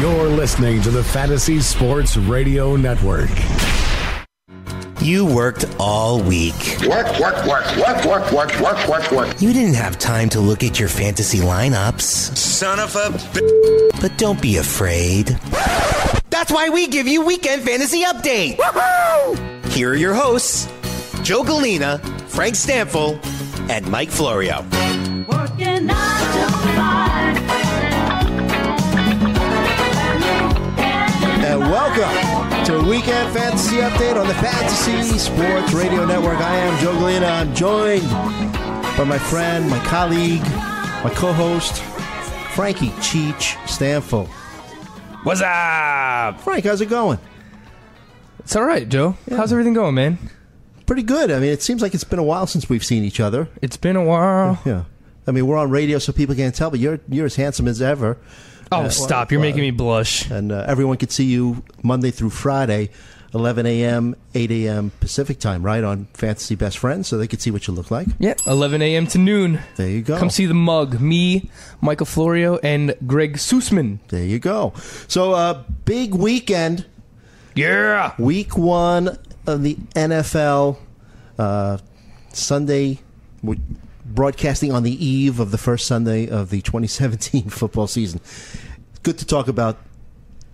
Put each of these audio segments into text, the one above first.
You're listening to the Fantasy Sports Radio Network. You worked all week. Work, work, work, work, work, work, work, work, work. You didn't have time to look at your fantasy lineups. Son of a b- But don't be afraid. That's why we give you Weekend Fantasy Update. Here are your hosts Joe Galina, Frank Stampfel, and Mike Florio. Working nine welcome to a Weekend Fantasy Update on the Fantasy Sports Radio Network. I am Joe Galina. I'm joined by my friend, my colleague, my co-host, Frankie Cheech Stanford. What's up? Frank, how's it going? It's all right, Joe. How's everything going, man? Pretty good. I mean, it seems like it's been a while since we've seen each other. It's been a while. Yeah. I mean, we're on radio, so people can't tell, but you're you're as handsome as ever. Oh, stop. You're making me blush. and uh, everyone could see you Monday through Friday, 11 a.m., 8 a.m. Pacific time, right on Fantasy Best Friends, so they could see what you look like. Yeah, 11 a.m. to noon. There you go. Come see the mug. Me, Michael Florio, and Greg Sussman. There you go. So, uh, big weekend, Yeah. week one of the NFL. Uh, Sunday, broadcasting on the eve of the first Sunday of the 2017 football season. Good to talk about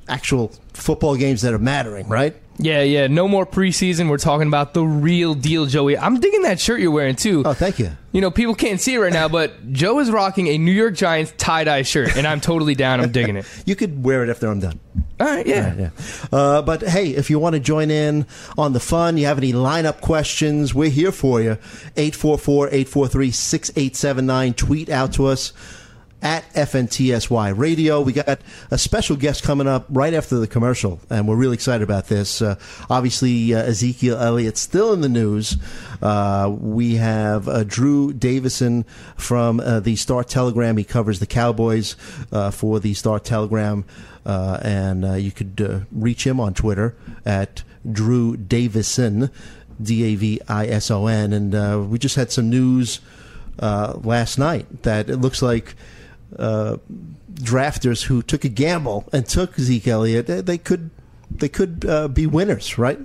actual football games that are mattering, right? Yeah, yeah. No more preseason. We're talking about the real deal, Joey. I'm digging that shirt you're wearing, too. Oh, thank you. You know, people can't see it right now, but Joe is rocking a New York Giants tie dye shirt, and I'm totally down. I'm digging it. You could wear it after I'm done. All right, yeah. Yeah. Uh, but hey, if you want to join in on the fun, you have any lineup questions, we're here for you. 844-843-6879. Tweet out to us at FNTSY Radio. We got a special guest coming up right after the commercial, and we're really excited about this. Uh, obviously, uh, Ezekiel Elliott still in the news. Uh, we have uh, Drew Davison from uh, the Star Telegram. He covers the Cowboys uh, for the Star Telegram, and you could reach him on Twitter at Drew Davison, D A V I S O N. And we just had some news last night that it looks like uh, drafters who took a gamble and took Zeke Elliott, they, could they could uh, be winners, right?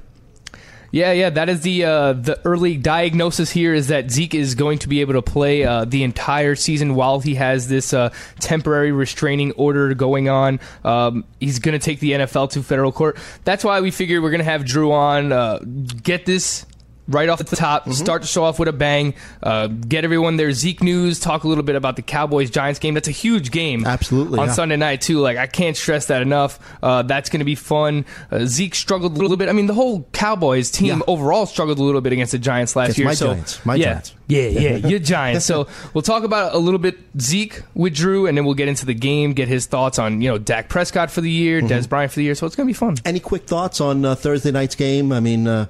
Yeah, yeah, that is the uh, the early diagnosis here is that Zeke is going to be able to play uh, the entire season while he has this uh, temporary restraining order going on. Um, he's going to take the NFL to federal court. That's why we figured we're going to have Drew on, uh, get this right off the top, start to show off with a bang, uh, get everyone their Zeke news, talk a little bit about the Cowboys Giants game. That's a huge game, Absolutely, on yeah. Sunday night too. Like I can't stress that enough. Uh, that's going to be fun. Uh, Zeke struggled a little bit. I mean, the whole Cowboys team Yeah. overall struggled a little bit against the Giants last Against year. my so Giants. My yeah, Giants. yeah, yeah, your Giants. So we'll talk about a little bit Zeke with Drew, and then we'll get into the game, get his thoughts on you know Dak Prescott for the year, Mm-hmm. Dez Bryant for the year. So it's going to be fun. Any quick thoughts on uh, Thursday night's game? I mean, uh,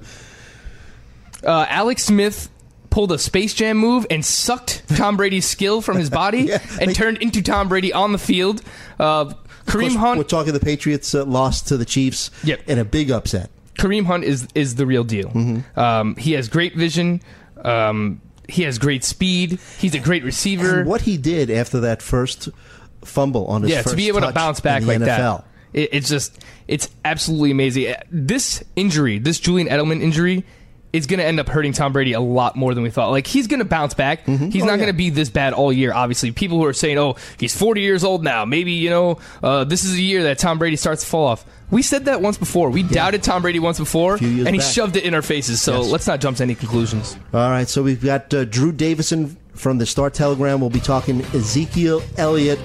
Uh, Alex Smith pulled a Space Jam move and sucked Tom Brady's skill from his body Yeah, and turned into Tom Brady on the field. Uh, Kareem course, Hunt we're talking the Patriots uh, lost to the Chiefs Yep. in a big upset. Kareem Hunt is is the real deal. Mm-hmm. Um, he has great vision. Um, he has great speed. He's a great receiver. And what he did after that first fumble on his yeah, first to be able to bounce back in the like NFL. that. It, it's just it's absolutely amazing. This injury, this Julian Edelman injury, is going to end up hurting Tom Brady a lot more than we thought. Like he's going to bounce back. He's Oh, not yeah. going to be this bad all year. Obviously, people who are saying, "Oh, he's 40 years old now. Maybe you know uh, this is a year that Tom Brady starts to fall off." We said that once before. We doubted Tom Brady once before, and he back. shoved it in our faces. So Yes. let's not jump to any conclusions. All right, so we've got uh, Drew Davison from the Star Telegram. We'll be talking Ezekiel Elliott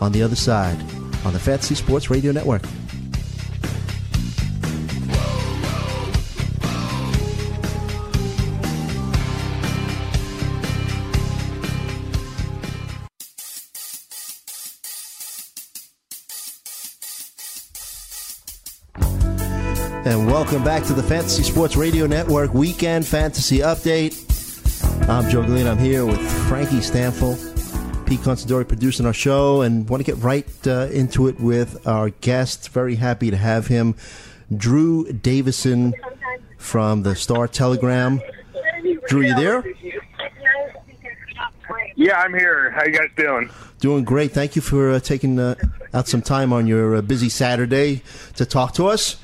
on the other side on the Fantasy Sports Radio Network. And welcome back to the Fantasy Sports Radio Network Weekend Fantasy Update. I'm Joe Galina. I'm here with Frankie Stampfel, Pete Considori producing our show, and want to get right uh, into it with our guest. Very happy to have him, Drew Davison from the Star Telegram. Drew, you there? Yeah, Yeah, I'm here. How you guys doing? Doing great. Thank you for uh, taking uh, out some time on your uh, busy Saturday to talk to us.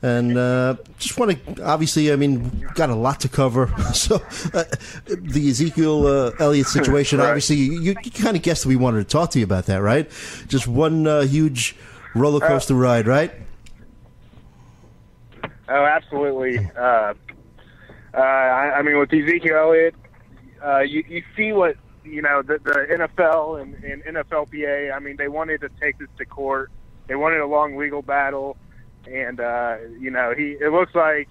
And uh, just want to, obviously, I mean, got a lot to cover. So, uh, the Ezekiel uh, Elliott situation, Right. obviously, you, you kind of guessed we wanted to talk to you about that, right? Just one uh, huge roller coaster ride, right? Oh, absolutely. Uh, uh, I, I mean, with Ezekiel Elliott, uh, you, you see what you know the, the NFL and, and NFLPA. I mean, they wanted to take this to court. They wanted a long legal battle, and uh, you know, he it looks like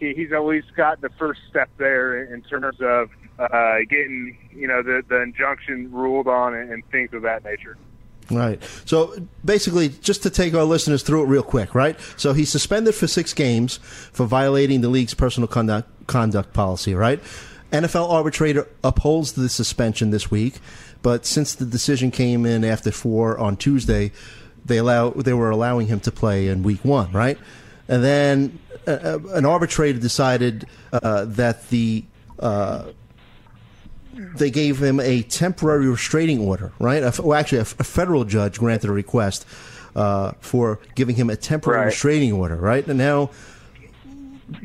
he, he's at least got the first step there in, terms of uh, getting you know the the injunction ruled on and, and things of that nature. Right. So basically, just to take our listeners through it real quick, right? So he's suspended for six games for violating the league's personal conduct conduct policy, right? NFL arbitrator upholds the suspension this week, but since the decision came in after four on Tuesday, they allow they were allowing him to play in week one, right? And then uh, uh, an arbitrator decided uh, that the uh, they gave him a temporary restraining order, right? A well, actually, a, f- a federal judge granted a request uh, for giving him a temporary Right. restraining order, right? And now,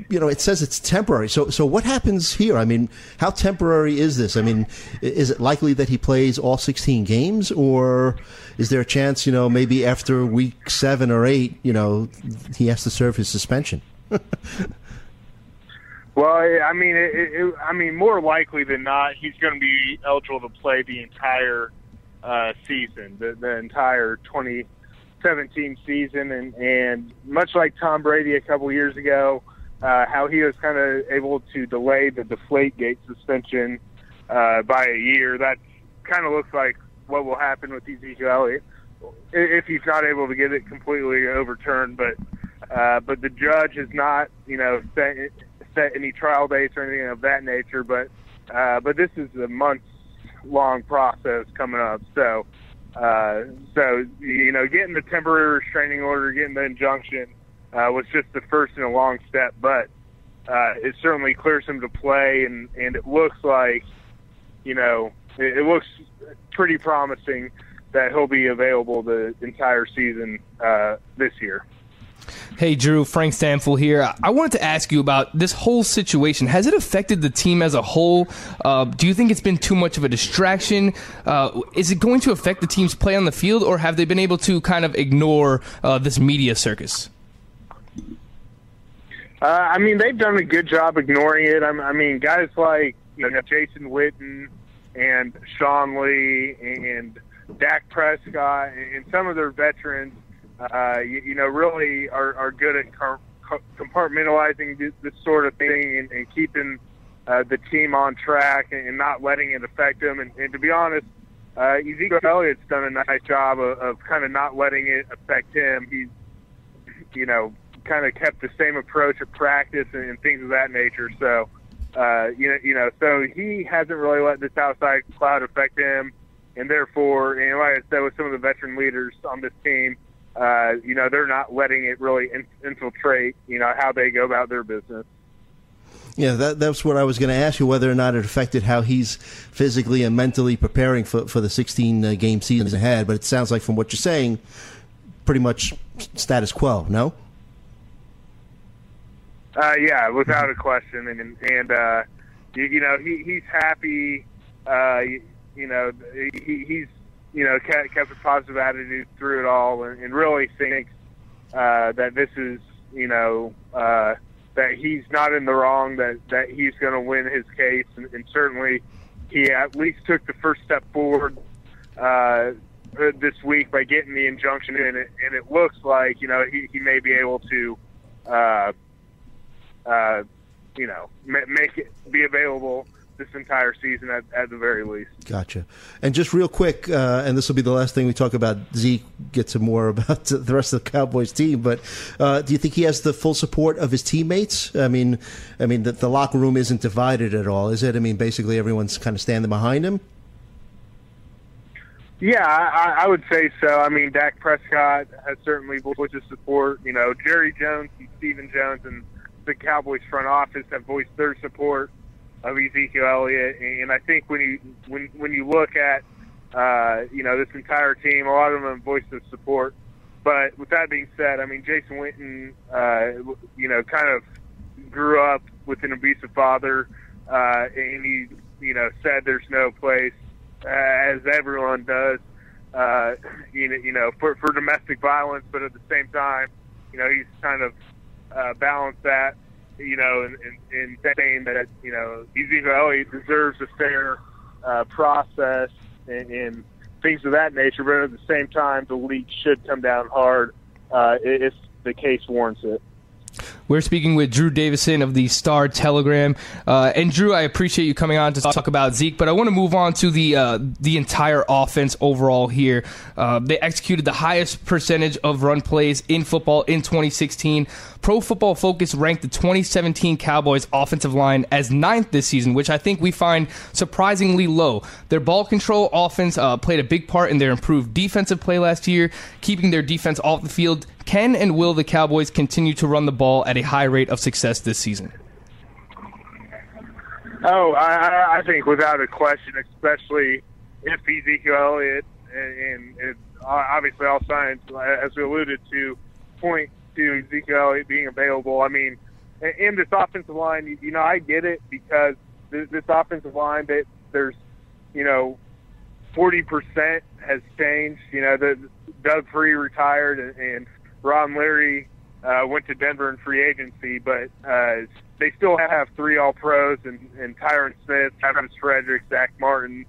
you know, it says it's temporary. So, so what happens here? I mean, how temporary is this? I mean, is it likely that he plays all 16 games, or is there a chance, you know, maybe after week seven or eight, you know, he has to serve his suspension? Well, I mean, it, it, I mean, more likely than not, he's going to be eligible to play the entire uh, season, the, the entire 2017 season, and and much like Tom Brady a couple years ago, uh, how he was kind of able to delay the deflate gate suspension uh, by a year. That kind of looks like what will happen with Ezekiel Elliott if he's not able to get it completely overturned. But uh, but the judge has not, you know, set, set any trial dates or anything of that nature. But uh, but this is a months long process coming up. So uh, so you know, getting the temporary restraining order, getting the injunction uh, was just the first in a long step. But uh, it certainly clears him to play, and and it looks like you know it, it looks pretty promising that he'll be available the entire season uh, this year. Hey, Drew, Frank Stampfel here. I- wanted to ask you about this whole situation. Has it affected the team as a whole? Uh, do you think it's been too much of a distraction? Uh, is it going to affect the team's play on the field, or have they been able to kind of ignore uh, this media circus? Uh, I mean, they've done a good job ignoring it. I'm, I mean, guys like you know Jason Witten and Sean Lee and Dak Prescott and some of their veterans, uh, you, you know, really are, are good at compartmentalizing this, this sort of thing and, and keeping uh, the team on track and, and not letting it affect them. And, and to be honest, uh, Ezekiel Elliott's done a nice job of, of kind of not letting it affect him. He's you know, kind of kept the same approach of practice and, and things of that nature. So, uh, you know, you know, so he hasn't really let this outside cloud affect him, and therefore, and like I said, with some of the veteran leaders on this team, uh, you know, they're not letting it really in, infiltrate, you know, how they go about their business. Yeah, that, that's what I was going to ask you whether or not it affected how he's physically and mentally preparing for, for the 16 uh, game seasons ahead. But it sounds like, from what you're saying, pretty much status quo, no? Uh, yeah, without a question, and and uh, you, you know he he's happy. Uh, you, you know he, he's you know kept, kept a positive attitude through it all, and, and really thinks uh, that this is you know uh, that he's not in the wrong. That that he's going to win his case, and, and certainly he at least took the first step forward uh, this week by getting the injunction in, and it, and it looks like you know he, he may be able to. Uh, uh, you know, ma- make it be available this entire season at, at the very least. Gotcha. And just real quick, uh, and this will be the last thing we talk about. Zeke get some more about the rest of the Cowboys team, but uh, do you think he has the full support of his teammates? I mean, I mean, the, the locker room isn't divided at all, is it? I mean, basically everyone's kind of standing behind him. Yeah, I, I would say so. I mean, Dak Prescott has certainly voiced his support. You know, Jerry Jones and Stephen Jones and the Cowboys front office have voiced their support. of Ezekiel Elliott, and I think when you when when you look at uh, you know this entire team, a lot of them have voiced their support. But with that being said, I mean Jason Witten, uh, you know, kind of grew up with an abusive father, uh, and he you know said there's no place, uh, as everyone does, uh, you know, you know for for domestic violence, but at the same time, you know, he's kind of uh, balanced that you know, in, in, in saying that, you know, Ezekiel Elliott deserves a fair uh, process and, and things of that nature, but at the same time, the league should come down hard uh, if the case warrants it. We're speaking with Drew Davison of the Star Telegram, uh, and Drew, I appreciate you coming on to talk about Zeke, but I want to move on to the uh, the entire offense overall here. Uh, they executed the highest percentage of run plays in football in 2016. Pro Football Focus ranked the 2017 Cowboys offensive line as ninth this season, which I think we find surprisingly low. Their ball control offense uh, played a big part in their improved defensive play last year, keeping their defense off the field. Can and will the Cowboys continue to run the ball at a high rate of success this season? Oh, I, I think without a question, especially if Ezekiel Elliott and, and, and obviously all signs, as we alluded to, point to Ezekiel Elliott being available. I mean, in this offensive line, you know, I get it because this, offensive line that there's, you know, 40% has changed. You know, the Doug Free retired and, and Ron Leary uh, went to Denver in free agency, but uh, they still have three All Pros and, and Tyron Smith, Travis Frederick, Zack Martin,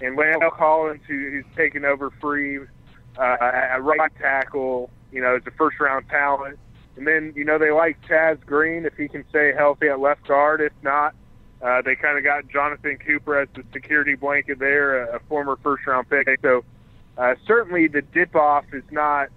and La'el Collins, who, who's taken over free uh, at right tackle. You know, as a first round talent. And then you know they like Chaz Green if he can stay healthy at left guard. If not, uh, they kind of got Jonathan Cooper as the security blanket there, a, a former first round pick. So uh, certainly the dip off is not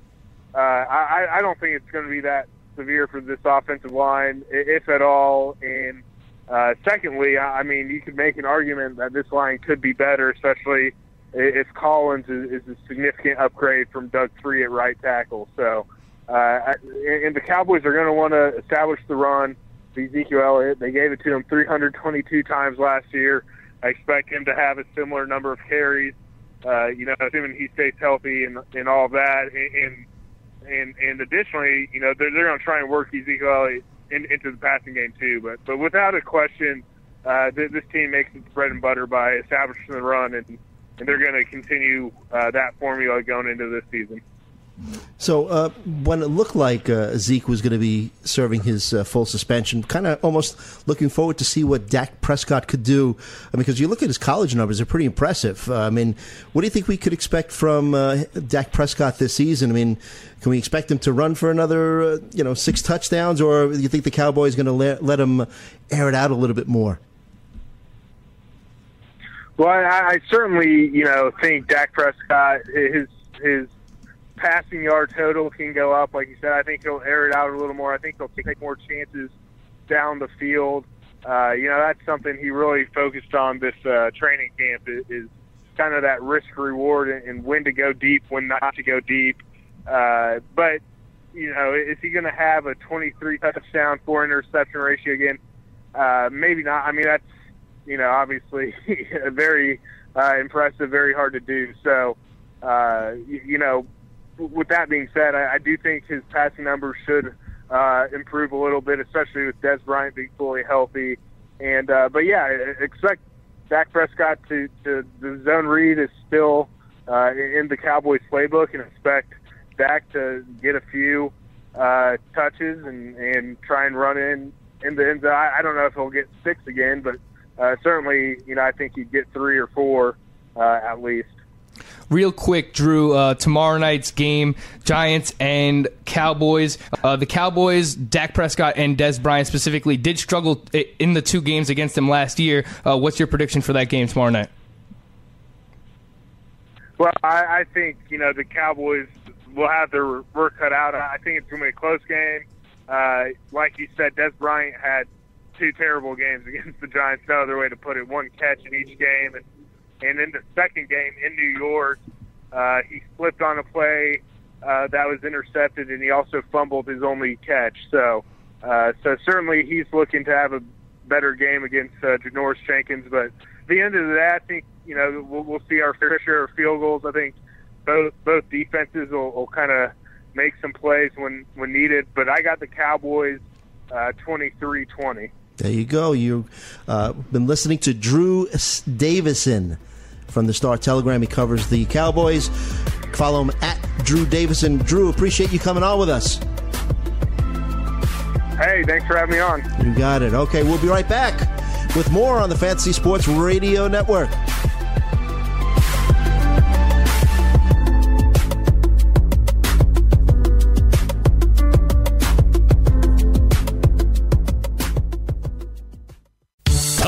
uh, I, I don't think it's going to be that severe for this offensive line, if at all. And uh, secondly, I mean, you could make an argument that this line could be better, especially if Collins is, is a significant upgrade from Doug Free at right tackle. So, uh, and the Cowboys are going to want to establish the run. Ezekiel Elliott, they gave it to him 322 times last year. I expect him to have a similar number of carries. Uh, you know, assuming he stays healthy and and all that. And, and and and additionally, you know, they're they're going to try and work Ezekiel Elliott in, into the passing game too. But but without a question, uh, th- this team makes its bread and butter by establishing the run, and and they're going to continue uh, that formula going into this season. So uh, when it looked like uh, Zeke was going to be serving his uh, full suspension, kind of almost looking forward to see what Dak Prescott could do. I mean, because you look at his college numbers; they're pretty impressive. Uh, I mean, what do you think we could expect from uh, Dak Prescott this season? I mean, can we expect him to run for another, uh, you know, six touchdowns, or do you think the Cowboys going to let, let him air it out a little bit more? Well, I, I certainly, you know, think Dak Prescott his his passing yard total can go up. Like you said, I think he'll air it out a little more. I think he'll take more chances down the field. Uh, you know, that's something he really focused on this uh, training camp is, is kind of that risk reward and, and when to go deep, when not to go deep. Uh, but you know, is he going to have a 23 touchdown, four interception ratio again? Uh, maybe not. I mean, that's you know, obviously very uh, impressive, very hard to do. So, uh, you, you know, with that being said, I, I do think his passing numbers should uh, improve a little bit, especially with Dez Bryant being fully healthy. And uh, but yeah, expect Dak Prescott to, to the zone read is still uh, in the Cowboys playbook, and expect Dak to get a few uh, touches and and try and run in in the end zone. I, I don't know if he'll get six again, but uh, certainly, you know, I think he'd get three or four uh, at least. Real quick, Drew, uh, tomorrow night's game, Giants and Cowboys. Uh, the Cowboys, Dak Prescott and Dez Bryant specifically, did struggle in the two games against them last year. Uh, what's your prediction for that game tomorrow night? Well, I, I think, you know, the Cowboys will have their work cut out. I think it's going to be a close game. Uh, like you said, Dez Bryant had two terrible games against the Giants. No other way to put it. One catch in each game, and and in the second game in New York, uh, he slipped on a play uh, that was intercepted, and he also fumbled his only catch. So, uh, so certainly he's looking to have a better game against uh, Janoris Jenkins. But at the end of the day, I think you know we'll, we'll see our fair share of field goals. I think both both defenses will, will kind of make some plays when when needed. But I got the Cowboys uh, 23-20. There you go. You've uh, been listening to Drew Davison from the Star Telegram. He covers the Cowboys. Follow him at Drew Davison. Drew, appreciate you coming on with us. Hey, thanks for having me on. You got it. Okay, we'll be right back with more on the Fantasy Sports Radio Network.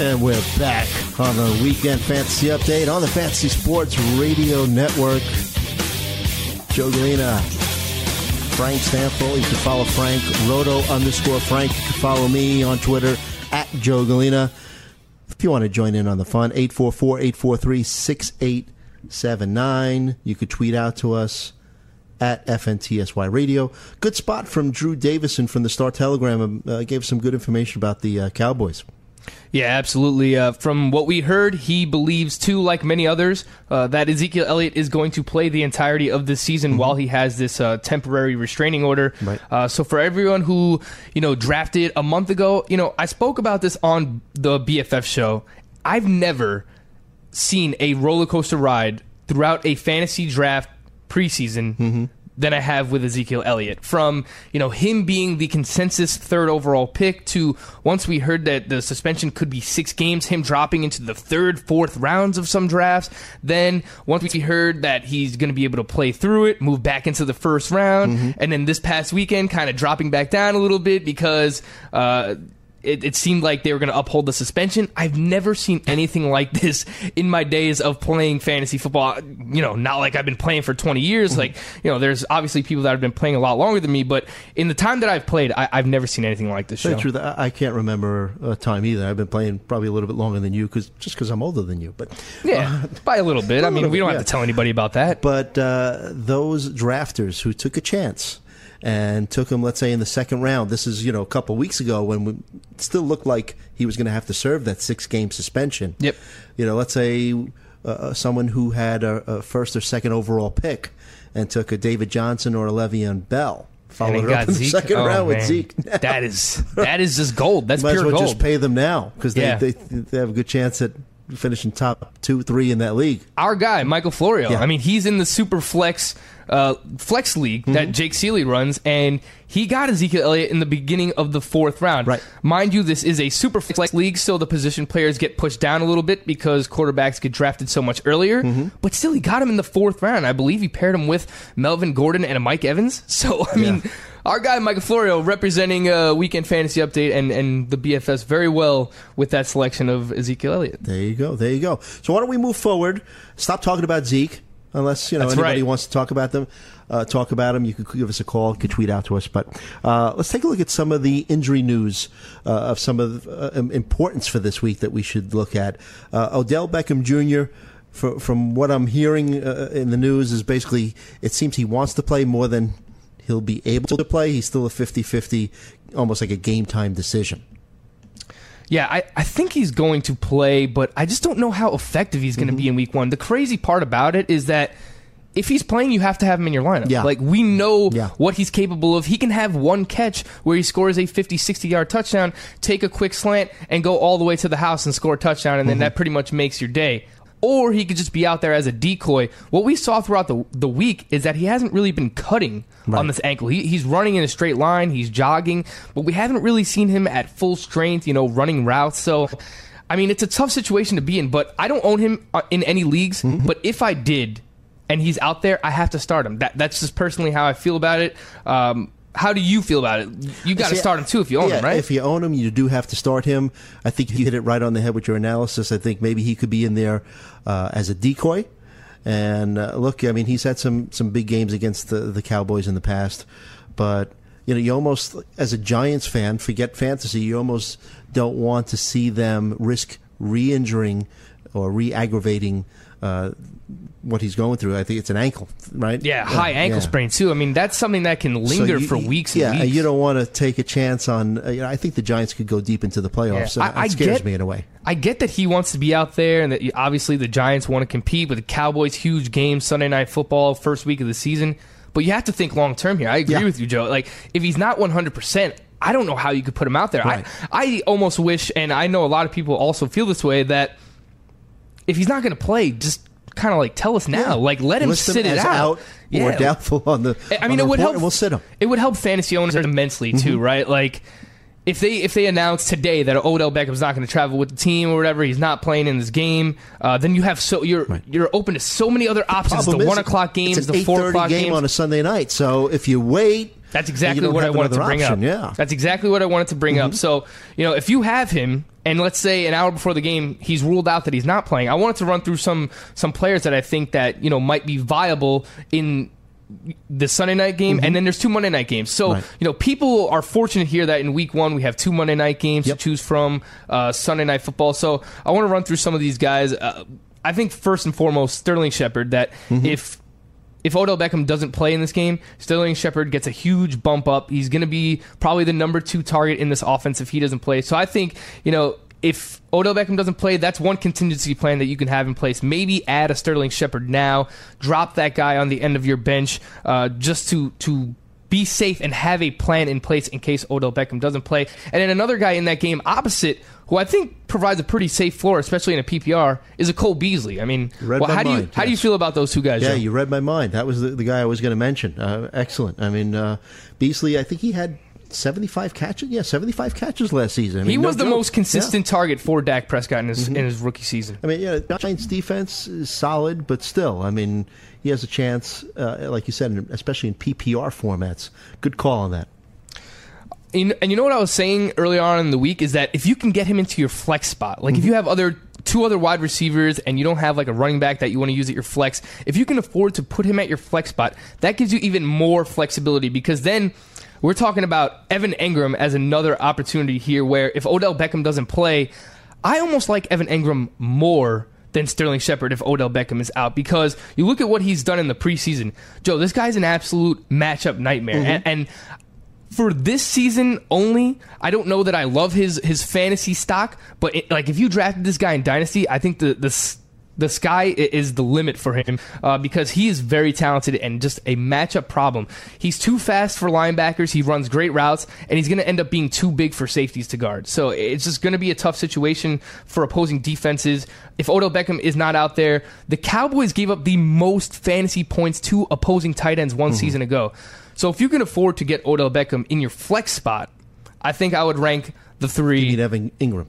And we're back on the Weekend Fantasy Update on the Fantasy Sports Radio Network. Joe Galina, Frank Stampfel. You can follow Frank, Roto underscore Frank. You can follow me on Twitter at Joe Galina. If you want to join in on the fun, 844 843 6879. You could tweet out to us at FNTSY Radio. Good spot from Drew Davison from the Star Telegram. Uh, gave some good information about the uh, Cowboys. Yeah, absolutely. Uh, from what we heard, he believes too, like many others, uh, that Ezekiel Elliott is going to play the entirety of this season while he has this uh, temporary restraining order. Right. Uh, so for everyone who you know drafted a month ago, you know I spoke about this on the BFF show. I've never seen a roller coaster ride throughout a fantasy draft preseason than I have with Ezekiel Elliott. From you know him being the consensus third overall pick to once we heard that the suspension could be six games, him dropping into the third, fourth rounds of some drafts. Then once we heard that he's going to be able to play through it, move back into the first round, and then this past weekend kind of dropping back down a little bit because. Uh, it, it seemed like they were going to uphold the suspension. I've never seen anything like this in my days of playing fantasy football. You know, not like I've been playing for 20 years. Like, you know, there's obviously people that have been playing a lot longer than me, but in the time that I've played, I, I've never seen anything like this show. you I can't remember a time either. I've been playing probably a little bit longer than you, cause, just because I'm older than you. But Yeah, by a little bit. I mean, we don't bit, have yeah. to tell anybody about that. but uh, those drafters who took a chance and took him, let's say, in the second round. This is you know a couple weeks ago when we still looked like he was going to have to serve that six game suspension. Yep. You know, let's say uh, someone who had a, a first or second overall pick and took a David Johnson or a Le'Veon Bell. Followed it up in the second Oh, round with man. Zeke. that is that is just gold. That's Might as pure well gold. just pay them now because they, Yeah. they they have a good chance at finishing top two, three in that league. our guy Michael Florio. Yeah. I mean, he's in the super flex uh, flex league Mm-hmm. that Jake Seeley runs, and he got Ezekiel Elliott in the beginning of the fourth round. Right. Mind you, this is a super flex league, so the position players get pushed down a little bit because quarterbacks get drafted so much earlier. Mm-hmm. But still, he got him in the fourth round. I believe he paired him with Melvin Gordon and a Mike Evans. So I mean. Yeah. Our guy Michael Florio representing uh, Weekend Fantasy Update and, and the BFS very well with that selection of Ezekiel Elliott. There you go. There you go. So why don't we move forward? Stop talking about Zeke, unless you know That's anybody right. wants to talk about them. Uh, talk about them. You could give us a call. You could tweet out to us. But uh, let's take a look at some of the injury news uh, of some of the uh, importance for this week that we should look at. Uh, Odell Beckham Jr. fr- from what I'm hearing uh, in the news, is basically it seems he wants to play more than he'll be able to play. He's still a 50-50, almost like a game time decision. Yeah, I, I think he's going to play, but I just don't know how effective he's going to Mm-hmm. be in week one. The crazy part about it is that if he's playing, you have to have him in your lineup. Yeah. Like, we know Yeah. what he's capable of. He can have one catch where he scores a 50, 60 yard touchdown, take a quick slant, and go all the way to the house and score a touchdown, and then Mm-hmm. that pretty much makes your day. Or he could just be out there as a decoy. What we saw throughout the the week is that he hasn't really been cutting on this ankle. He, he's running in a straight line, he's jogging, but we haven't really seen him at full strength, you know, running routes. So, I mean, it's a tough situation to be in, but I don't own him uh, in any leagues. Mm-hmm. But if I did, and he's out there, I have to start him. That that's just personally how I feel about it. Um, how do you feel about it? You got to start him too if you own yeah, him, right? If you own him, you do have to start him. I think you hit it right on the head with your analysis. I think maybe he could be in there uh, as a decoy. And uh, look, I mean, he's had some some big games against the the Cowboys in the past, but you know, you almost as a Giants fan, forget fantasy. You almost don't want to see them risk re-injuring or re-aggravating. Uh, what he's going through, I think it's an ankle, right? yeah, high ankle yeah. sprain too. I mean, that's something that can So linger you- for weeks. And yeah, weeks. you don't want to take a chance on. Uh, you know, I think the Giants could go deep into the playoffs. Yeah. and I- scares get- me in a way. I get that he wants to be out there, and that obviously the Giants want to compete with the Cowboys' huge game Sunday Night Football, first week of the season. But you have to think long term here. I agree Yeah. with you, Joe. Like if he's not one hundred percent. I don't know how you could put him out there. Right. I, I almost wish, and I know a lot of people also feel this way, that if he's not going to play, just kind of like tell us now. Yeah. Like let him List sit it as out. or Yeah. doubtful on the. I on mean, the it would help. We'll sit him. It would help fantasy owners immensely too, Mm-hmm. right? Like if they if they announce today that Odell Beckham's not going to travel with the team or whatever, he's not playing in this game, uh, then you have so you're Right. you're open to so many other options. The one o'clock games, the four o'clock game games. on a Sunday night. So if you wait, That's exactly what I wanted to bring option. up. Yeah, Mm-hmm. That's exactly what I wanted to bring up. So, you know, if you have him and let's say an hour before the game he's ruled out that he's not playing, I wanted to run through some some players that I think that, you know, might be viable in the Sunday night game, and then there's two Monday night games. So Mm-hmm. Right. you know, people are fortunate here that in week one we have two Monday night games Yep. to choose from, uh, Sunday night football. So I want to run through some of these guys. Uh, I think first and foremost, Sterling Shepard. That Mm-hmm. if if Odell Beckham doesn't play in this game, Sterling Shepard gets a huge bump up. He's going to be probably the number two target in this offense if he doesn't play. So I think, you know, if Odell Beckham doesn't play, that's one contingency plan that you can have in place. Maybe add a Sterling Shepard now, drop that guy on the end of your bench uh, just to to be safe and have a plan in place in case Odell Beckham doesn't play. And then another guy in that game opposite, who I think provides a pretty safe floor, especially in a PPR, is a Cole Beasley. I mean, well, how do you mind, how do you feel about those two guys? Yeah, Joe? you read my mind. That was the, the guy I was going to mention. Uh, excellent. I mean, uh, Beasley. I think he had seventy-five catches. Yeah, seventy-five catches last season. I mean, he no was the joke. most consistent Yeah. Mm-hmm. target for Dak Prescott in his in his rookie season. I mean, yeah, Giants defense is solid, but still, I mean, he has a chance, uh, like you said, especially in PPR formats. Good call on that. And and you know what I was saying earlier on in the week is that if you can get him into your flex spot, like if you have other two other wide receivers and you don't have like a running back that you want to use at your flex, if you can afford to put him at your flex spot, that gives you even more flexibility because then we're talking about Evan Engram as another opportunity here where if Odell Beckham doesn't play, I almost like Evan Engram more than Sterling Shepard if Odell Beckham is out because you look at what he's done in the preseason. Joe, this guy's an absolute matchup nightmare. Mm-hmm. And, and for this season only, I don't know that I love his his fantasy stock, but it, like if you drafted this guy in dynasty, I think the the the sky is the limit for him uh, because he is very talented and just a matchup problem. He's too fast for linebackers. He runs great routes, and he's going to end up being too big for safeties to guard. So it's just going to be a tough situation for opposing defenses. If Odell Beckham is not out there, the Cowboys gave up the most fantasy points to opposing tight ends one season ago. So if you can afford to get Odell Beckham in your flex spot, I think I would rank the You three. need Evan Engram.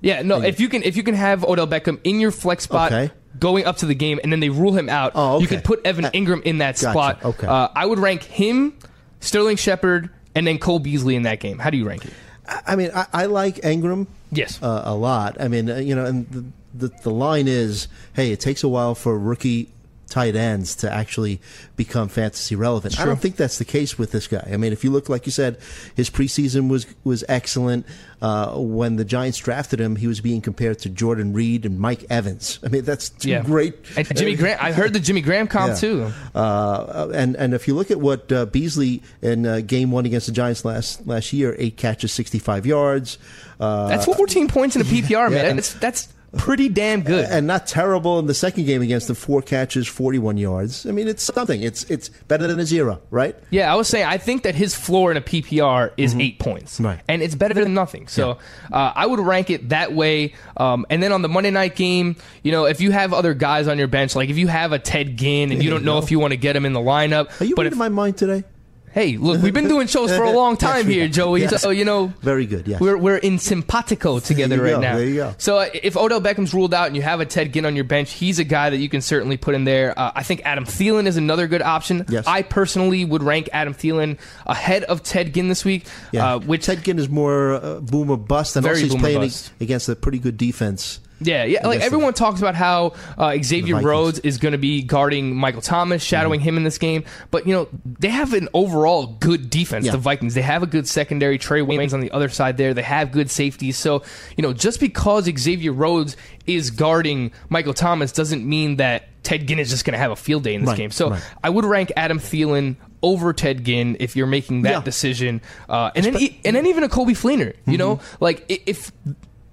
Yeah, no. If you can, if you can have Odell Beckham in your flex spot Okay. going up to the game, and then they rule him out, Oh, you okay. can put Evan Uh, Engram in that gotcha. spot. Okay. Uh, I would rank him, Sterling Shepard, and then Cole Beasley in that game. How do you rank it? I I mean, I, I like Engram. Yes. uh, a lot. I mean, uh, you know, and the, the the line is, hey, it takes a while for rookie tight ends to actually become fantasy relevant. I don't think that's the case with this guy. I mean, if you look, like you said, his preseason was was excellent. Uh, when the Giants drafted him, he was being compared to Jordan Reed and Mike Evans. I mean, that's two Yeah. great. And Jimmy Graham. I heard the Jimmy Graham comp Yeah. too. Uh, and and if you look at what uh, Beasley in uh, Game One against the Giants last last year, eight catches, sixty five yards. Uh, That's 14 points in a PPR, Yeah. man. That's that's pretty damn good. and not terrible in the second game against them. Four catches, forty-one yards. I mean, it's something. It's it's better than a zero, right? Yeah, I was saying I think that his floor in a PPR is eight points, Mm-hmm. Right. And it's better than nothing. So uh, I would rank it that way. Um, and then on the Monday night game, you know, if you have other guys on your bench, like if you have a Ted Ginn and There you don't you know go. if you want to get him in the lineup, Are you but reading if, my mind today? Hey, look, we've been doing shows for a long time here, Joey. yes. So you know, Very good. Yes. we're we're in simpatico together right go, now. there you go. So uh, if Odell Beckham's ruled out and you have a Ted Ginn on your bench, he's a guy that you can certainly put in there. Uh, I think Adam Thielen is another good option. Yes. I personally would rank Adam Thielen ahead of Ted Ginn this week. yeah. Uh, which Ted Ginn is more uh, boomer bust, and Very also he's playing bust. against a pretty good defense. Yeah, yeah. Like everyone talks about how uh, Xavier Vikings. Rhodes is going to be guarding Michael Thomas, shadowing him in this game. But you know they have an overall good defense. Yeah. The Vikings. They have a good secondary. Trae Waynes on the other side there. They have good safeties. So you know just because Xavier Rhodes is guarding Michael Thomas doesn't mean that Ted Ginn is just going to have a field day in this Right, game. So right. I would rank Adam Thielen over Ted Ginn if you're making that Yeah. decision, uh, and then and then even a Coby Fleener. You know, Mm-hmm. like if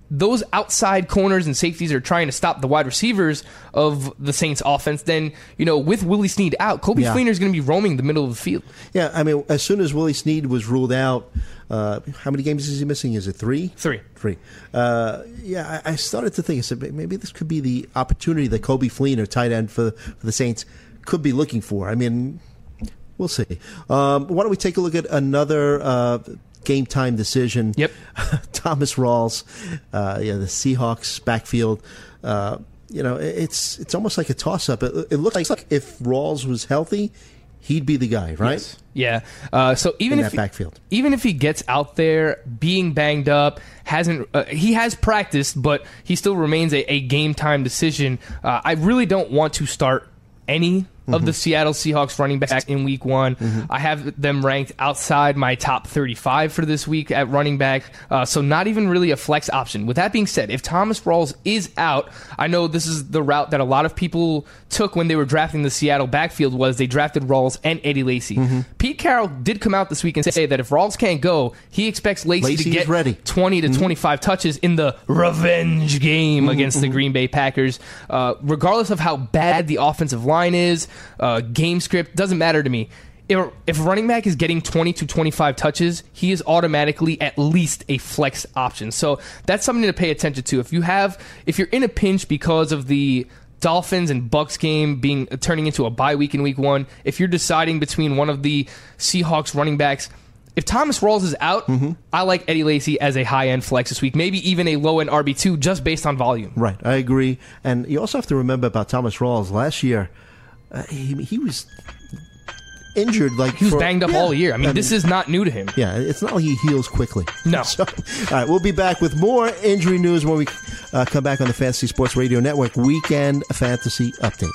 those outside corners and safeties are trying to stop the wide receivers of the Saints offense, then, you know, with Willie Snead out, Coby Yeah. Fleener is going to be roaming the middle of the field. Yeah, I mean, as soon as Willie Snead was ruled out, uh, how many games is he missing? Is it three? Three. Three. Uh, yeah, I, I started to think. I said maybe this could be the opportunity that Coby Fleener, tight end for, for the Saints, could be looking for. I mean, we'll see. Um, why don't we take a look at another uh, game time decision? Yep. Thomas Rawls, uh, yeah, the Seahawks backfield. Uh, you know, it's it's almost like a toss up. It, it looks like if Rawls was healthy, he'd be the guy, right? Yeah. Uh, so even In if backfield. even if he gets out there being banged up, hasn't uh, he has practiced, but he still remains a, a game time decision. Uh, I really don't want to start any of the mm-hmm. Seattle Seahawks running back in week one. Mm-hmm. I have them ranked outside my top 35 for this week at running back. Uh, so not even really a flex option. With that being said, if Thomas Rawls is out, I know this is the route that a lot of people took when they were drafting the Seattle backfield was they drafted Rawls and Eddie Lacy. Mm-hmm. Pete Carroll did come out this week and say that if Rawls can't go, he expects Lacy to get ready. 20 to 25 touches in the revenge game against the Green Bay Packers. Uh, regardless of how bad the offensive line is, uh, game script, doesn't matter to me. If, if running back is getting 20 to 25 touches, he is automatically at least a flex option. So that's something to pay attention to. If you have, if you're in a pinch because of the Dolphins and Bucks game being turning into a bye week in week one, if you're deciding between one of the Seahawks running backs, if Thomas Rawls is out, I like Eddie Lacy as a high end flex this week, maybe even a low end RB two just based on volume. Right, I agree. And you also have to remember about Thomas Rawls. Last year, uh, he, he was injured. Like He was banged up all year. I mean, this is not new to him. Yeah, it's not like he heals quickly. No. So, all right, we'll be back with more injury news when we uh, come back on the Fantasy Sports Radio Network Weekend Fantasy Update.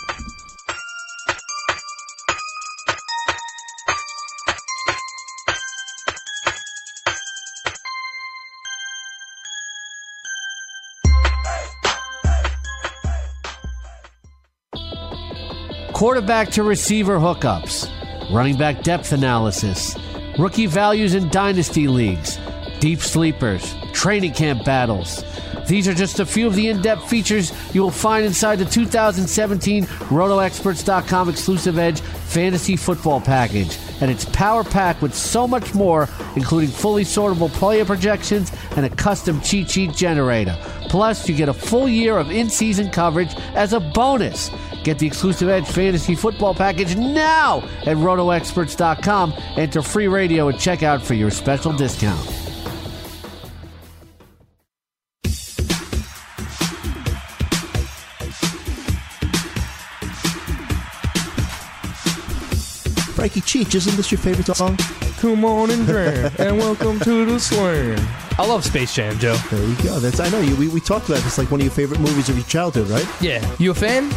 Quarterback to receiver hookups, running back depth analysis, rookie values in dynasty leagues, deep sleepers, training camp battles. These are just a few of the in depth features you will find inside the 2017 RotoExperts.com exclusive Edge Fantasy Football Package. And it's power packed with so much more, including fully sortable player projections and a custom cheat sheet generator. Plus, you get a full year of in season coverage as a bonus. Get the exclusive Edge Fantasy Football Package now at RotoExperts.com. Enter free radio at checkout for your special discount. Frankie Cheech, isn't this your favorite song? Come on and drink, and welcome to the swing. I love Space Jam, Joe. There you go. That's I know you. We, we talked about this like one of your favorite movies of your childhood, right? Yeah, you a fan?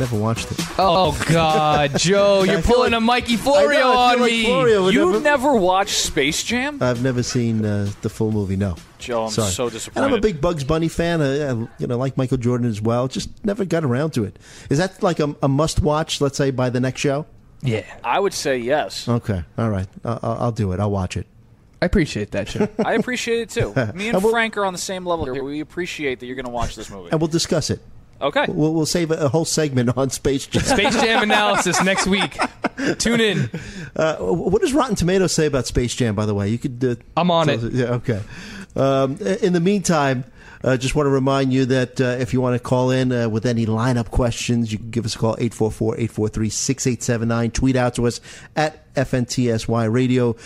I never watched it. Oh God, Joe, you're pulling like- a Mikey I Florio know, on like me. Florio You've never- never watched Space Jam? I've never seen uh, the full movie. No, Joe, I'm Sorry. so And. I'm a big Bugs Bunny fan. Uh, I, you know, like Michael Jordan as well. Just never got around to it. Is that like a, a must-watch? Let's say by the next show. Yeah, I would say yes. Okay, all right. I- I'll, I'll do it. I'll watch it. I appreciate that, Joe. I appreciate it too. Me and And we'll- Frank are on the same level here. We appreciate that you're going to watch this movie. and we'll discuss it. Okay. We'll, we'll save a, a whole segment on Space Jam. Space Jam analysis next week. Tune in. Uh, what does Rotten Tomatoes say about Space Jam? By the way, you could. Uh, I'm on it. us- Yeah. Okay. Um, in the meantime. Uh, just want to remind you that uh, if you want to call in uh, with any lineup questions, you can give us a call 844-843-6879. Tweet out to us at FNTSY Radio.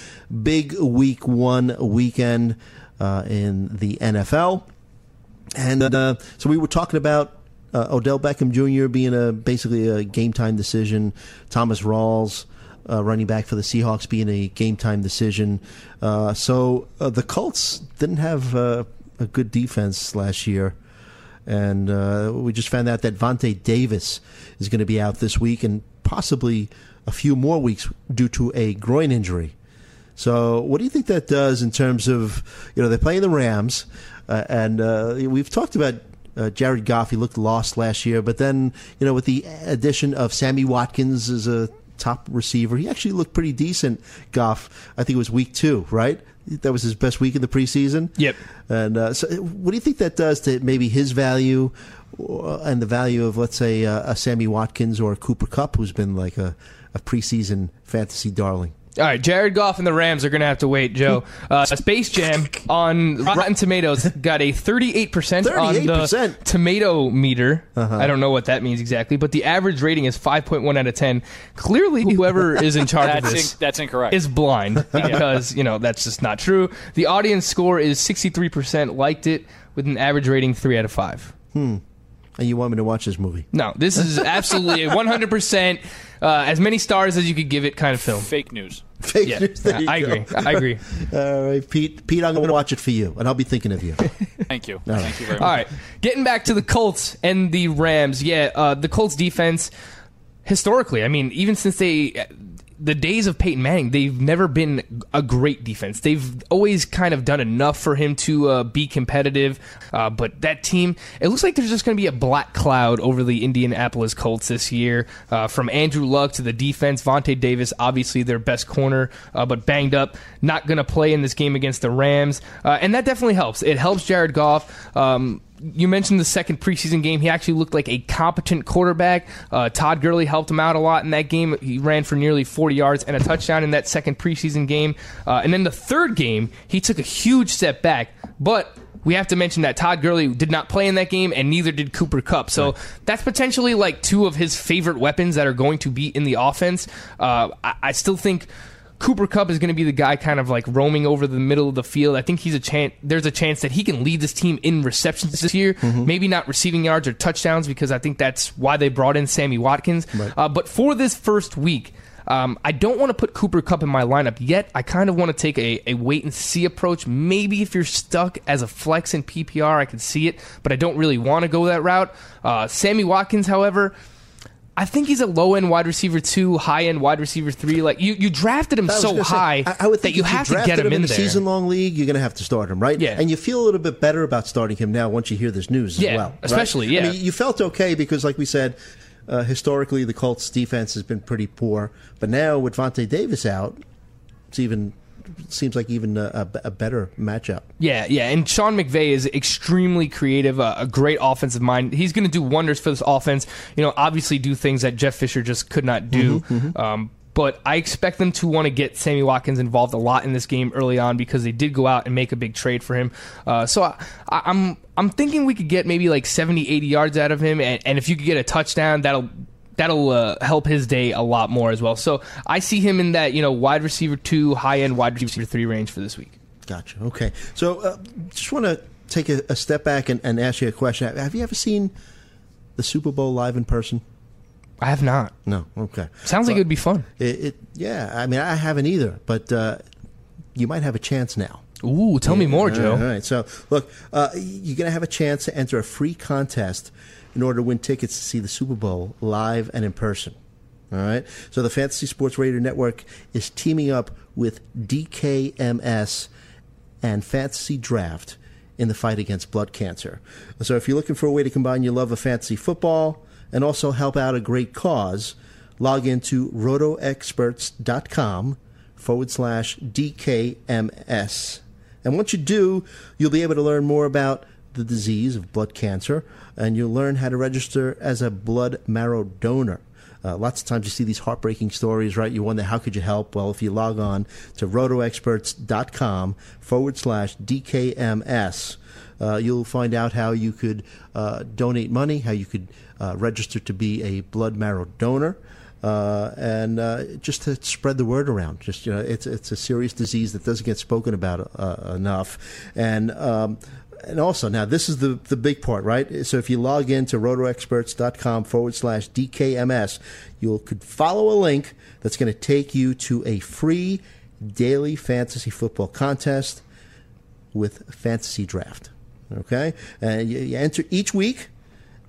Big week one weekend uh, in the NFL. And uh, so we were talking about uh, Odell Beckham Jr. being a basically a game time decision. Thomas Rawls, uh, running back for the Seahawks, being a game time decision. Uh, so uh, the Colts didn't have uh, a good defense last year. And uh, we just found out that Vontae Davis is going to be out this week and possibly a few more weeks due to a groin injury. So, what do you think that does in terms of you know they're playing the Rams, uh, and uh, we've talked about uh, Jared Goff. He looked lost last year, but then you know with the addition of Sammy Watkins as a top receiver, he actually looked pretty decent. Goff, I think it was week two, right? That was his best week in the preseason. Yep. And uh, so, what do you think that does to maybe his value uh, and the value of, let's say, uh, a Sammy Watkins or a Cooper Kupp, who's been like a, a preseason fantasy darling? All right, Jared Goff and the Rams are going to have to wait, Joe. Uh, Space Jam on Rotten Tomatoes got a 38%, on 38%? the tomato meter. Uh-huh. I don't know what that means exactly, but the average rating is 5.1 out of 10. Clearly, whoever is in charge of this in- that's incorrect. is blind because, you know, that's just not true. The audience score is 63% liked it with an average rating 3 out of 5. Hmm. And you want me to watch this movie? No, this is absolutely a 100% uh, as many stars as you could give it kind of film. Fake news. Fake Yeah, news. There you I go. agree. I agree. All right, Pete. Pete, I'm going to watch it for you, and I'll be thinking of you. Thank you. right. Thank you very much. right, getting back to the Colts and the Rams. Yeah, uh, the Colts defense historically, I mean, even since they the days of Peyton Manning, they've never been a great defense. They've always kind of done enough for him to uh, be competitive. Uh, but that team, it looks like there's just going to be a black cloud over the Indianapolis Colts this year. Uh, from Andrew Luck to the defense, Vontae Davis, obviously their best corner, uh, but banged up, not going to play in this game against the Rams, uh, and that definitely helps. It helps Jared Goff. Um, you mentioned the second preseason game. He actually looked like a competent quarterback. Uh, Todd Gurley helped him out a lot in that game. He ran for nearly 40 yards and a touchdown in that second preseason game. Uh, and then the third game, he took a huge step back. But we have to mention that Todd Gurley did not play in that game, and neither did Cooper Kupp. So that's potentially like two of his favorite weapons that are going to be in the offense. Uh, I, I still think. Cooper Kupp is going to be the guy kind of like roaming over the middle of the field. I think he's a chance. There's a chance that he can lead this team in receptions this year. Maybe not receiving yards or touchdowns because I think that's why they brought in Sammy Watkins. Uh, but for this first week, um, I don't want to put Cooper Kupp in my lineup yet. I kind of want to take a, a wait and see approach. Maybe if you're stuck as a flex in PPR, I can see it, but I don't really want to go that route. Uh, Sammy Watkins, however. I think he's a low end wide receiver two, high end wide receiver three. Like you, you drafted him so gonna say, high I, I would that you have to drafted get him, in in a there. season long league. You're going to have to start him, right? Yeah. And you feel a little bit better about starting him now once you hear this news Yeah, as well. right? especially, yeah. I mean, you felt okay because, like we said, uh, historically the Colts defense has been pretty poor, but now with Vontae Davis out, it's even seems like even a, a, a better matchup. Yeah, yeah, and Sean McVay is extremely creative, uh, a great offensive mind. He's going to do wonders for this offense. You know, obviously do things that Jeff Fisher just could not do. Mm-hmm, Um, but I expect them to want to get Sammy Watkins involved a lot in this game early on because they did go out and make a big trade for him. Uh, so I, I, I'm I'm thinking we could get maybe like 70, 80 yards out of him, and, and if you could get a touchdown, that'll that'll uh, help his day a lot more as well. So I see him in that you know wide receiver two, high end wide receiver three range for this week. Gotcha. Okay. So uh, just want to take a, a step back and, and ask you a question. Have you ever seen the Super Bowl live in person? I have not. No. Okay. Sounds like it would be fun. It, it yeah. I mean, I haven't either, but uh, you might have a chance now. Ooh, tell me more, Joe. All right. So, look, uh, you're going to have a chance to enter a free contest in order to win tickets to see the Super Bowl live and in person. All right. So, the Fantasy Sports Radio Network is teaming up with DKMS and Fantasy Draft in the fight against blood cancer. So, if you're looking for a way to combine your love of fantasy football and also help out a great cause, log into rotoexperts.com forward slash DKMS. And once you do, you'll be able to learn more about the disease of blood cancer, and you'll learn how to register as a blood marrow donor. Uh, lots of times you see these heartbreaking stories, right? You wonder how could you help? Well, if you log on to rotoexperts.com forward slash DKMS, uh, you'll find out how you could uh, donate money, how you could uh, register to be a blood marrow donor. Uh, and uh, just to spread the word around, just you know, it's it's a serious disease that doesn't get spoken about enough, and um, and also now this is the the big part, right? So if you log in to rotoexperts.com forward slash DKMS, you could follow a link that's going to take you to a free daily fantasy football contest with fantasy draft. Okay, and you, you enter each week.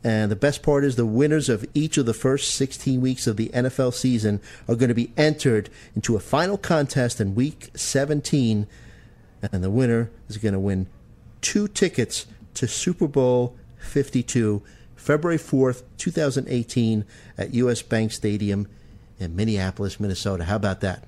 And the best part is the winners of each of the first 16 weeks of the NFL season are going to be entered into a final contest in week 17. And the winner is going to win two tickets to Super Bowl 52, February 4th, 2018, at US Bank Stadium in Minneapolis, Minnesota. How about that?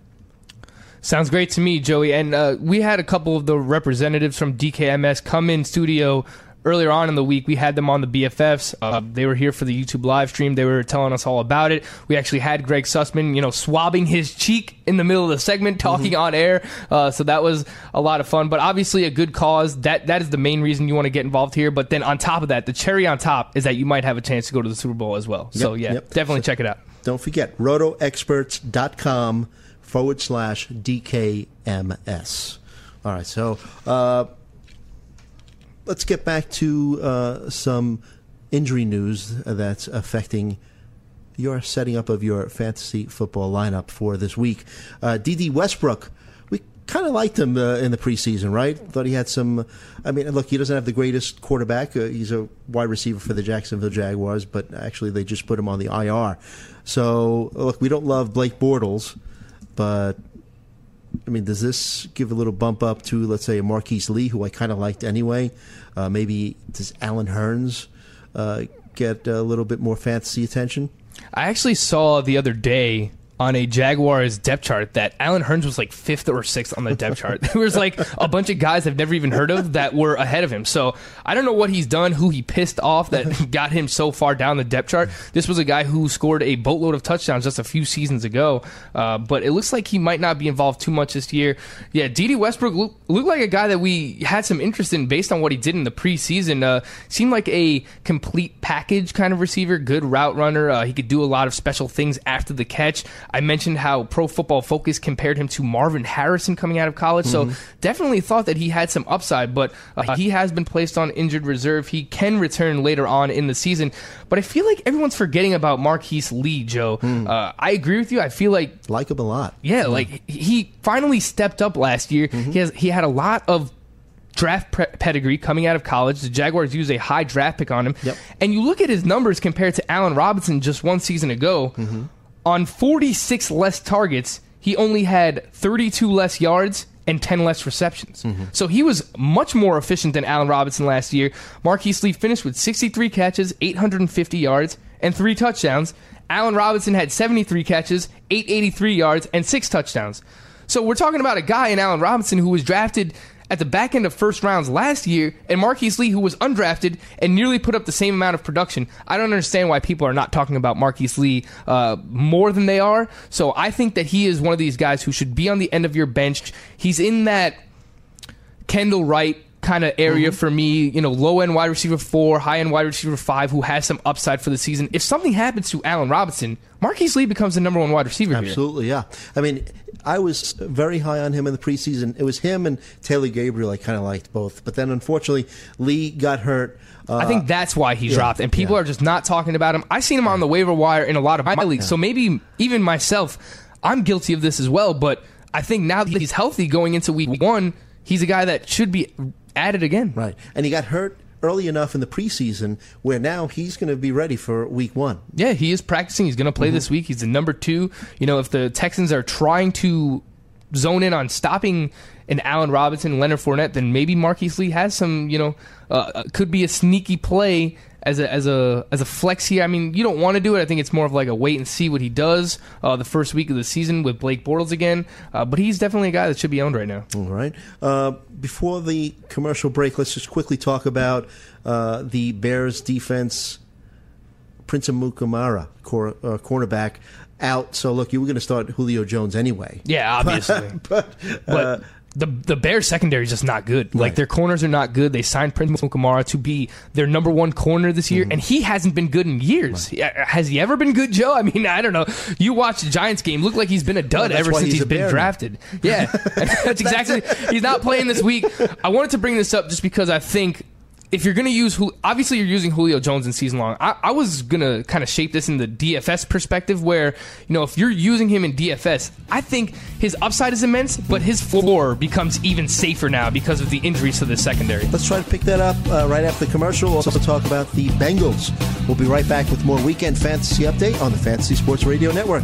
Sounds great to me, Joey. And uh, we had a couple of the representatives from DKMS come in studio earlier on in the week. We had them on the BFFs. Uh, they were here for the YouTube live stream. They were telling us all about it. We actually had Greg Sussman, you know, swabbing his cheek in the middle of the segment, talking on air. Uh, so that was a lot of fun. But obviously, a good cause. That that is the main reason you want to get involved here. But then on top of that, the cherry on top is that you might have a chance to go to the Super Bowl as well. so yeah, yep. definitely check it out. Don't forget, rotoexperts.com forward slash DKMS. All right, so uh, let's get back to uh, some injury news that's affecting your setting up of your fantasy football lineup for this week. Uh, Dede Westbrook, we kind of liked him uh, in the preseason, right? Thought he had some. I mean, look, he doesn't have the greatest quarterback. Uh, he's a wide receiver for the Jacksonville Jaguars, but actually they just put him on the IR. So, look, we don't love Blake Bortles, but I mean, does this give a little bump up to, let's say, a Marquise Lee, who I kind of liked anyway? Uh, maybe does Allen Hurns uh, get a little bit more fantasy attention? I actually saw the other day on a Jaguars depth chart that Allen Hurns was like fifth or sixth on the depth chart. There was like a bunch of guys I've never even heard of that were ahead of him. So I don't know what he's done, who he pissed off that got him so far down the depth chart. This was a guy who scored a boatload of touchdowns just a few seasons ago, uh, but it looks like he might not be involved too much this year. Yeah, Dede Westbrook look, looked like a guy that we had some interest in based on what he did in the preseason. Uh, seemed like a complete package kind of receiver, good route runner. Uh, he could do a lot of special things after the catch. I mentioned how Pro Football Focus compared him to Marvin Harrison coming out of college, so definitely thought that he had some upside, but uh, he has been placed on injured reserve. He can return later on in the season, but I feel like everyone's forgetting about Marquise Lee, Joe. Uh, I agree with you. I feel like Like him a lot. yeah, like he finally stepped up last year. He has he had a lot of draft pre- pedigree coming out of college. The Jaguars used a high draft pick on him. Yep. And you look at his numbers compared to Allen Robinson just one season ago. On 46 less targets, he only had 32 less yards and 10 less receptions. Mm-hmm. So he was much more efficient than Allen Robinson last year. Marquise Lee finished with 63 catches, 850 yards, and three touchdowns. Allen Robinson had 73 catches, 883 yards, and six touchdowns. So we're talking about a guy in Allen Robinson who was drafted at the back end of first rounds last year, and Marquise Lee, who was undrafted and nearly put up the same amount of production. I don't understand why people are not talking about Marquise Lee uh, more than they are. So I think that he is one of these guys who should be on the end of your bench. He's in that Kendall Wright kind of area for me, you know, low end wide receiver four, high end wide receiver five, who has some upside for the season. If something happens to Allen Robinson, Marquise Lee becomes the number one wide receiver here. Absolutely, yeah. I mean, I was very high on him in the preseason. It was him and Taylor Gabriel. I kind of liked both, but then unfortunately, Lee got hurt. Uh, I think that's why he yeah, dropped, and people yeah. are just not talking about him. I seen him on the waiver wire in a lot of my leagues, so maybe even myself, I'm guilty of this as well. But I think now that he's healthy going into week one, he's a guy that should be added again. right, and he got hurt early enough in the preseason where now he's going to be ready for week one. Yeah, he is practicing. He's going to play this week. He's the number two. You know, if the Texans are trying to zone in on stopping an Allen Robinson, Leonard Fournette, then maybe Marquise Lee has some, you know, uh, uh, could be a sneaky play as a as a as a flex here. I mean, you don't want to do it. I think it's more of like a wait and see what he does uh, the first week of the season with Blake Bortles again. Uh, but he's definitely a guy that should be owned right now. All right. Uh, before the commercial break, let's just quickly talk about uh, the Bears defense. Prince Amukamara, cor- uh, cornerback, out. So look, you were going to start Julio Jones anyway. Yeah, obviously. but but the the Bears secondary is just not good. Like their corners are not good. They signed Prince Amukamara to be their number one corner this year, and he hasn't been good in years. Yeah, Has he ever been good, Joe? I mean, I don't know. You watch the Giants game, look like he's been a dud Well, ever since he's he's been drafted. Yeah, that's exactly. he's not playing this week. I wanted to bring this up just because I think if you're going to use, obviously you're using Julio Jones in season long. I, I was going to kind of shape this in the DFS perspective, where you know if you're using him in DFS, I think his upside is immense, but his floor becomes even safer now because of the injuries to the secondary. Let's try to pick that up uh, right after the commercial. We'll also talk about the Bengals. We'll be right back with more weekend fantasy update on the Fantasy Sports Radio Network.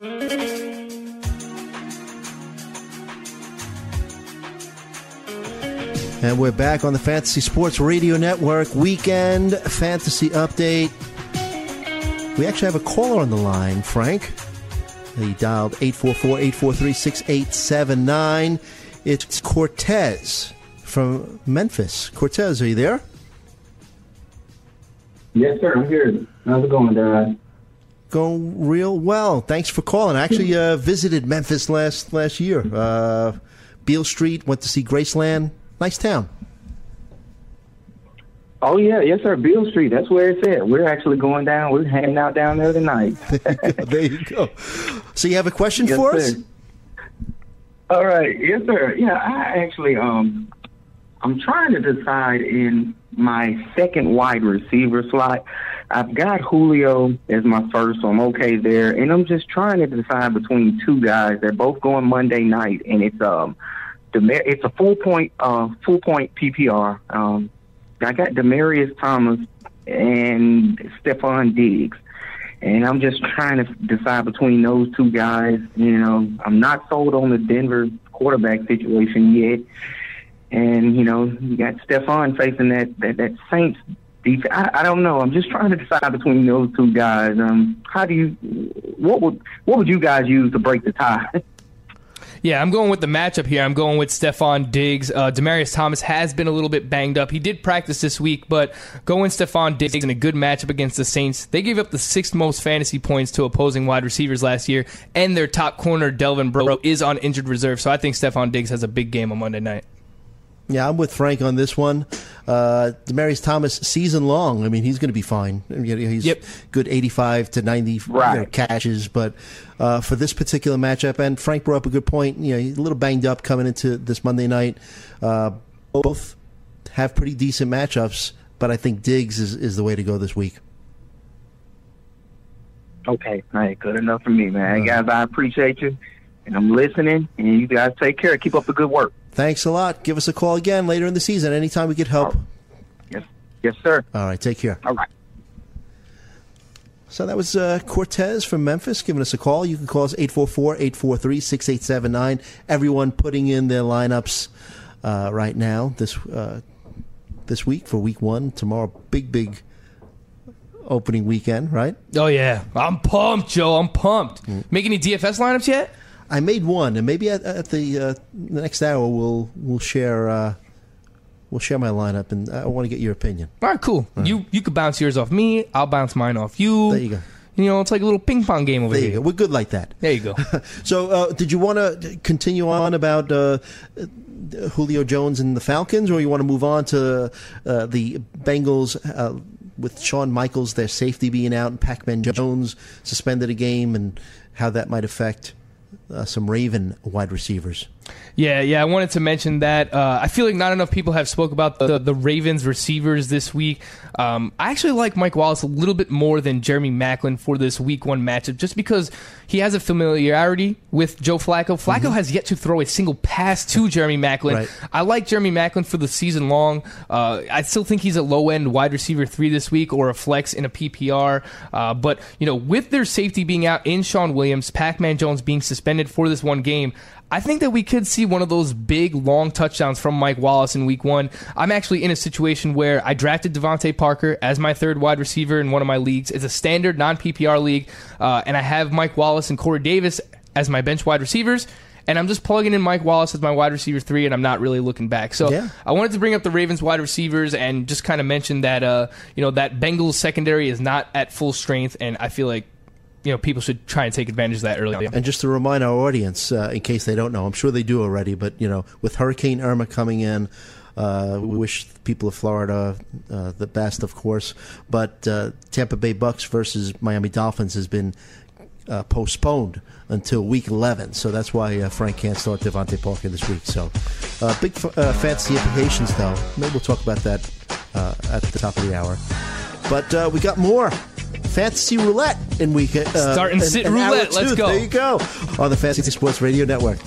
And we're back on the Fantasy Sports Radio Network weekend fantasy update. We actually have a caller on the line, Frank. He dialed 844 843 6879. It's Cortez from Memphis. Cortez, are you there? Yes, sir. I'm here. How's it going, Dad? Going real well. Thanks for calling. I actually uh, visited Memphis last last year. Uh, Beale Street, went to see Graceland. Nice town. Oh yeah, yes, sir. Beale Street. That's where it's at. We're actually going down. We're hanging out down there tonight. there you go. So you have a question Yes, for us? All right. Yes, sir. Yeah, I actually um, I'm trying to decide in my second wide receiver slot. I've got Julio as my first, so I'm okay there, and I'm just trying to decide between two guys. They're both going Monday night, and it's um, Demer- it's a full point uh full point PPR. Um, I got Demaryius Thomas and Stefon Diggs. And I'm just trying to decide between those two guys. You know, I'm not sold on the Denver quarterback situation yet. And, you know, you got Stefon facing that, that, that Saints defense. I, I don't know. I'm just trying to decide between those two guys. Um, how do you, what would, what would you guys use to break the tie? Yeah, I'm going with the matchup here. I'm going with Stefon Diggs. Uh, Demaryius Thomas has been a little bit banged up. He did practice this week, but going Stefon Diggs in a good matchup against the Saints. They gave up the sixth most fantasy points to opposing wide receivers last year, and their top corner, Delvin Breaux, is on injured reserve. So I think Stefon Diggs has a big game on Monday night. Yeah, I'm with Frank on this one. Uh, Demaryius Thomas, season long. I mean, he's going to be fine. I mean, he's good 85 to 90 you know, catches, but uh, for this particular matchup, and Frank brought up a good point. You know, he's a little banged up coming into this Monday night. Uh, both have pretty decent matchups, but I think Diggs is, is the way to go this week. Okay, all right, good enough for me, man. guys, I appreciate you, and I'm listening. And you guys take care. Keep up the good work. Thanks a lot. Give us a call again later in the season. Anytime we get help. Yes, yes, sir. All right, take care. All right. So that was uh, Cortez from Memphis giving us a call. You can call us 844-843-6879. Everyone putting in their lineups uh, right now this uh, this week for week one. Tomorrow, big, big opening weekend, right? Oh, yeah. I'm pumped, Joe. I'm pumped. Make any DFS lineups yet? I made one, and maybe at, at the, uh, the next hour we'll we'll share uh, we'll share my lineup, and I want to get your opinion. All right, cool. You you could bounce yours off me. I'll bounce mine off you. There you go. You know, it's like a little ping pong game over here. There you here. go. We're good like that. There you go. So, uh, did you want to continue on about uh, uh, Julio Jones and the Falcons, or you want to move on to uh, the Bengals uh, with Sean Michaels, their safety being out, and Pac-Man Jones suspended a game, and how that might affect uh, some Raven wide receivers? Yeah, yeah. I wanted to mention that. Uh, I feel like not enough people have spoke about the, the Ravens receivers this week. Um, I actually like Mike Wallace a little bit more than Jeremy Maclin for this Week One matchup, just because he has a familiarity with Joe Flacco. Flacco has yet to throw a single pass to Jeremy Maclin. Right. I like Jeremy Maclin for the season long. Uh, I still think he's a low end wide receiver three this week or a flex in a PPR. Uh, but you know, with their safety being out in Shawn Williams, Pac-Man Jones being suspended for this one game. I think that we could see one of those big, long touchdowns from Mike Wallace in week one. I'm actually in a situation where I drafted DeVante Parker as my third wide receiver in one of my leagues. It's a standard non PPR league, uh, and I have Mike Wallace and Corey Davis as my bench wide receivers. And I'm just plugging in Mike Wallace as my wide receiver three, and I'm not really looking back. So Yeah. I wanted to bring up the Ravens wide receivers and just kind of mention that uh, you know that Bengals secondary is not at full strength, and I feel like you know people should try and take advantage of that early. And just to remind our audience, uh, in case they don't know, I'm sure they do already, but you know, with Hurricane Irma coming in, uh, we wish people of Florida uh, the best, of course. But uh, Tampa Bay Bucks versus Miami Dolphins has been uh, postponed until week 11, so that's why uh, Frank can't start DeVante Parker this week. So, uh, big uh, fantasy implications, though. Maybe we'll talk about that uh, at the top of the hour. But uh, we got more fantasy roulette in week. Uh, Start and sit roulette. Let's go. There you go on the Fantasy Sports Radio Network.